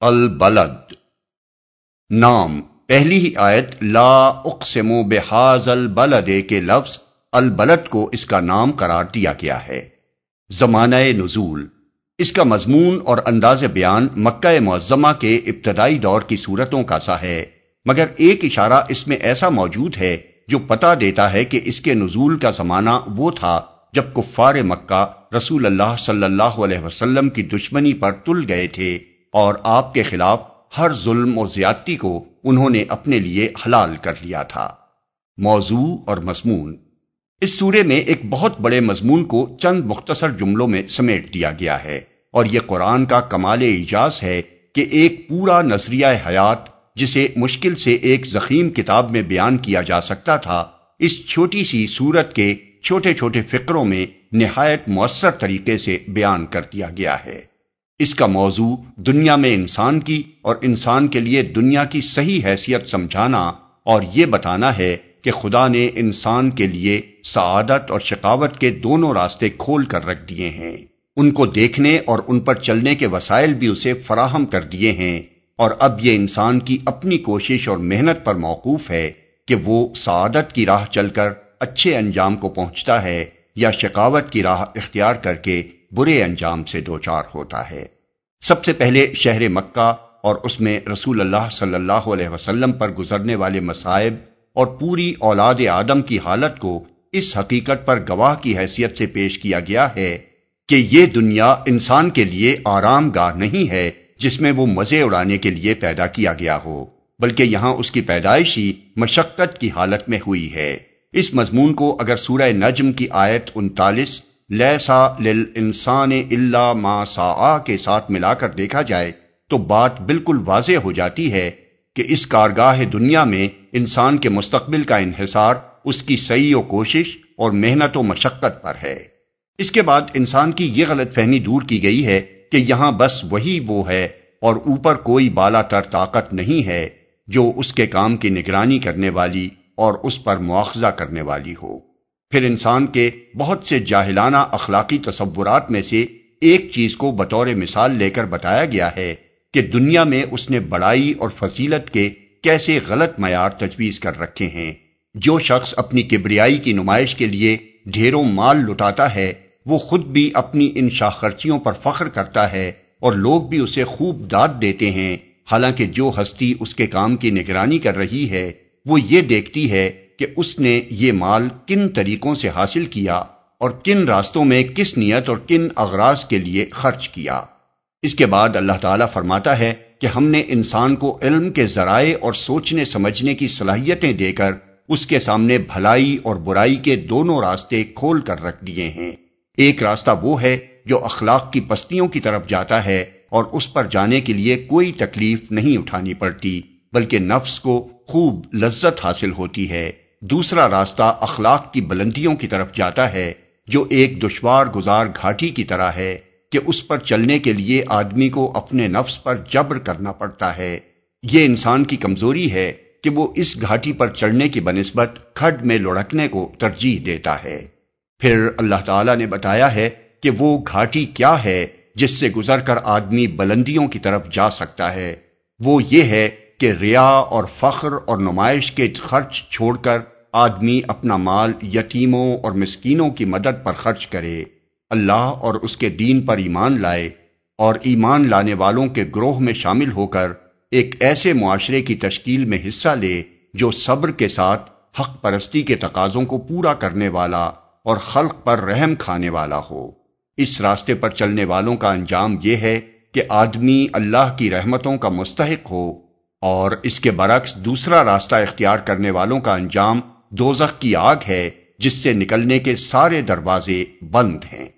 البلد۔ نام، پہلی ہی آیت، لا اقسم بحاظ البلد کے لفظ البلد کو اس کا نام قرار دیا گیا ہے۔ زمانہ نزول۔ اس کا مضمون اور انداز بیان مکہ معظمہ کے ابتدائی دور کی صورتوں کا سا ہے۔ مگر ایک اشارہ اس میں ایسا موجود ہے جو پتا دیتا ہے کہ اس کے نزول کا زمانہ وہ تھا جب کفار مکہ رسول اللہ صلی اللہ علیہ وسلم کی دشمنی پر تل گئے تھے۔ اور آپ کے خلاف ہر ظلم اور زیادتی کو انہوں نے اپنے لیے حلال کر لیا تھا۔ موضوع اور مضمون۔ اس سورے میں ایک بہت بڑے مضمون کو چند مختصر جملوں میں سمیٹ دیا گیا ہے اور یہ قرآن کا کمال اجاز ہے کہ ایک پورا نظریہ حیات جسے مشکل سے ایک زخیم کتاب میں بیان کیا جا سکتا تھا، اس چھوٹی سی سورت کے چھوٹے چھوٹے فکروں میں نہایت مؤثر طریقے سے بیان کر دیا گیا ہے۔ اس کا موضوع دنیا میں انسان کی اور انسان کے لیے دنیا کی صحیح حیثیت سمجھانا اور یہ بتانا ہے کہ خدا نے انسان کے لیے سعادت اور شکاوت کے دونوں راستے کھول کر رکھ دیے ہیں۔ ان کو دیکھنے اور ان پر چلنے کے وسائل بھی اسے فراہم کر دیے ہیں۔ اور اب یہ انسان کی اپنی کوشش اور محنت پر موقوف ہے کہ وہ سعادت کی راہ چل کر اچھے انجام کو پہنچتا ہے یا شکاوت کی راہ اختیار کر کے برے انجام سے دوچار ہوتا ہے۔ سب سے پہلے شہر مکہ اور اس میں رسول اللہ صلی اللہ علیہ وسلم پر گزرنے والے مسائب اور پوری اولاد آدم کی حالت کو اس حقیقت پر گواہ کی حیثیت سے پیش کیا گیا ہے کہ یہ دنیا انسان کے لیے آرام گاہ نہیں ہے جس میں وہ مزے اڑانے کے لیے پیدا کیا گیا ہو، بلکہ یہاں اس کی پیدائش ہی مشقت کی حالت میں ہوئی ہے۔ اس مضمون کو اگر سورہ نجم کی آیت انتالیس لیسا انسان اللہ ما سا کے ساتھ ملا کر دیکھا جائے تو بات بالکل واضح ہو جاتی ہے کہ اس کارگاہ دنیا میں انسان کے مستقبل کا انحصار اس کی صحیح و کوشش اور محنت و مشقت پر ہے۔ اس کے بعد انسان کی یہ غلط فہمی دور کی گئی ہے کہ یہاں بس وہی وہ ہے اور اوپر کوئی بالا تر طاقت نہیں ہے جو اس کے کام کی نگرانی کرنے والی اور اس پر مواخذہ کرنے والی ہو۔ پھر انسان کے بہت سے جاہلانہ اخلاقی تصورات میں سے ایک چیز کو بطور مثال لے کر بتایا گیا ہے کہ دنیا میں اس نے بڑائی اور فضیلت کے کیسے غلط معیار تجویز کر رکھے ہیں۔ جو شخص اپنی کبریائی کی نمائش کے لیے ڈھیروں مال لٹاتا ہے، وہ خود بھی اپنی ان شاخرچیوں پر فخر کرتا ہے اور لوگ بھی اسے خوب داد دیتے ہیں۔ حالانکہ جو ہستی اس کے کام کی نگرانی کر رہی ہے، وہ یہ دیکھتی ہے کہ اس نے یہ مال کن طریقوں سے حاصل کیا اور کن راستوں میں کس نیت اور کن اغراض کے لیے خرچ کیا۔ اس کے بعد اللہ تعالیٰ فرماتا ہے کہ ہم نے انسان کو علم کے ذرائع اور سوچنے سمجھنے کی صلاحیتیں دے کر اس کے سامنے بھلائی اور برائی کے دونوں راستے کھول کر رکھ دیے ہیں۔ ایک راستہ وہ ہے جو اخلاق کی پستیوں کی طرف جاتا ہے اور اس پر جانے کے لیے کوئی تکلیف نہیں اٹھانی پڑتی، بلکہ نفس کو خوب لذت حاصل ہوتی ہے۔ دوسرا راستہ اخلاق کی بلندیوں کی طرف جاتا ہے، جو ایک دشوار گزار گھاٹی کی طرح ہے کہ اس پر چلنے کے لیے آدمی کو اپنے نفس پر جبر کرنا پڑتا ہے۔ یہ انسان کی کمزوری ہے کہ وہ اس گھاٹی پر چڑھنے کی بنسبت کھڈ میں لڑکنے کو ترجیح دیتا ہے۔ پھر اللہ تعالی نے بتایا ہے کہ وہ گھاٹی کیا ہے جس سے گزر کر آدمی بلندیوں کی طرف جا سکتا ہے۔ وہ یہ ہے کہ ریا اور فخر اور نمائش کے خرچ چھوڑ کر آدمی اپنا مال یتیموں اور مسکینوں کی مدد پر خرچ کرے، اللہ اور اس کے دین پر ایمان لائے اور ایمان لانے والوں کے گروہ میں شامل ہو کر ایک ایسے معاشرے کی تشکیل میں حصہ لے جو صبر کے ساتھ، حق پرستی کے تقاضوں کو پورا کرنے والا اور خلق پر رحم کھانے والا ہو۔ اس راستے پر چلنے والوں کا انجام یہ ہے کہ آدمی اللہ کی رحمتوں کا مستحق ہو۔ اور اس کے برعکس دوسرا راستہ اختیار کرنے والوں کا انجام دوزخ کی آگ ہے، جس سے نکلنے کے سارے دروازے بند ہیں۔